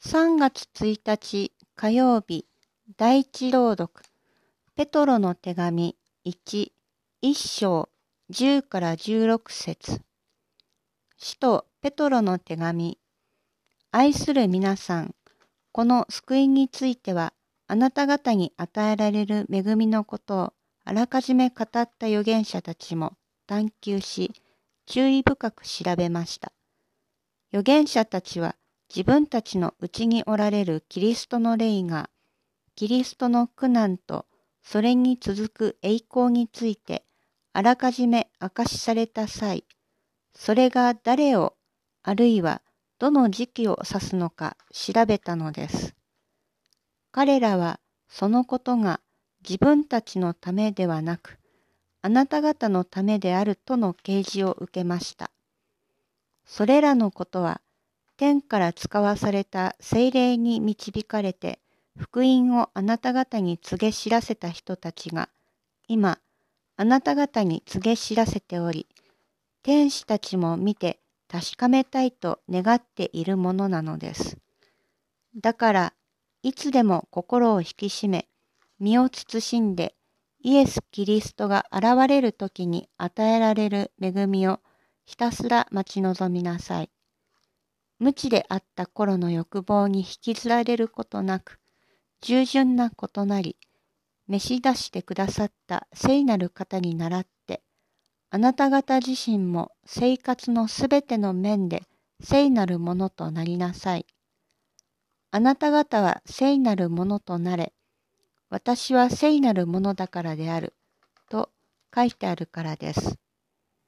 3月1日火曜日第一朗読ペトロの手紙1、1章10から16節使徒ペトロの手紙愛する皆さん、この救いについてはあなた方に与えられる恵みのことをあらかじめ語った預言者たちも探求し注意深く調べました。預言者たちは自分たちのうちにおられるキリストの霊が、キリストの苦難とそれに続く栄光についてあらかじめ明かしされた際、それが誰をあるいはどの時期を指すのか調べたのです。彼らはそのことが自分たちのためではなく、あなた方のためであるとの啓示を受けました。それらのことは天から使わされた精霊に導かれて福音をあなた方に告げ知らせた人たちが今あなた方に告げ知らせており天使たちも見て確かめたいと願っているものなのです。だからいつでも心を引き締め身を慎んでイエス・キリストが現れる時に与えられる恵みをひたすら待ち望みなさい。無知であった頃の欲望に引きずられることなく、従順なことなり、召し出してくださった聖なる方に倣って、あなた方自身も生活のすべての面で聖なるものとなりなさい。あなた方は聖なるものとなれ、私は聖なるものだからである、と書いてあるからです。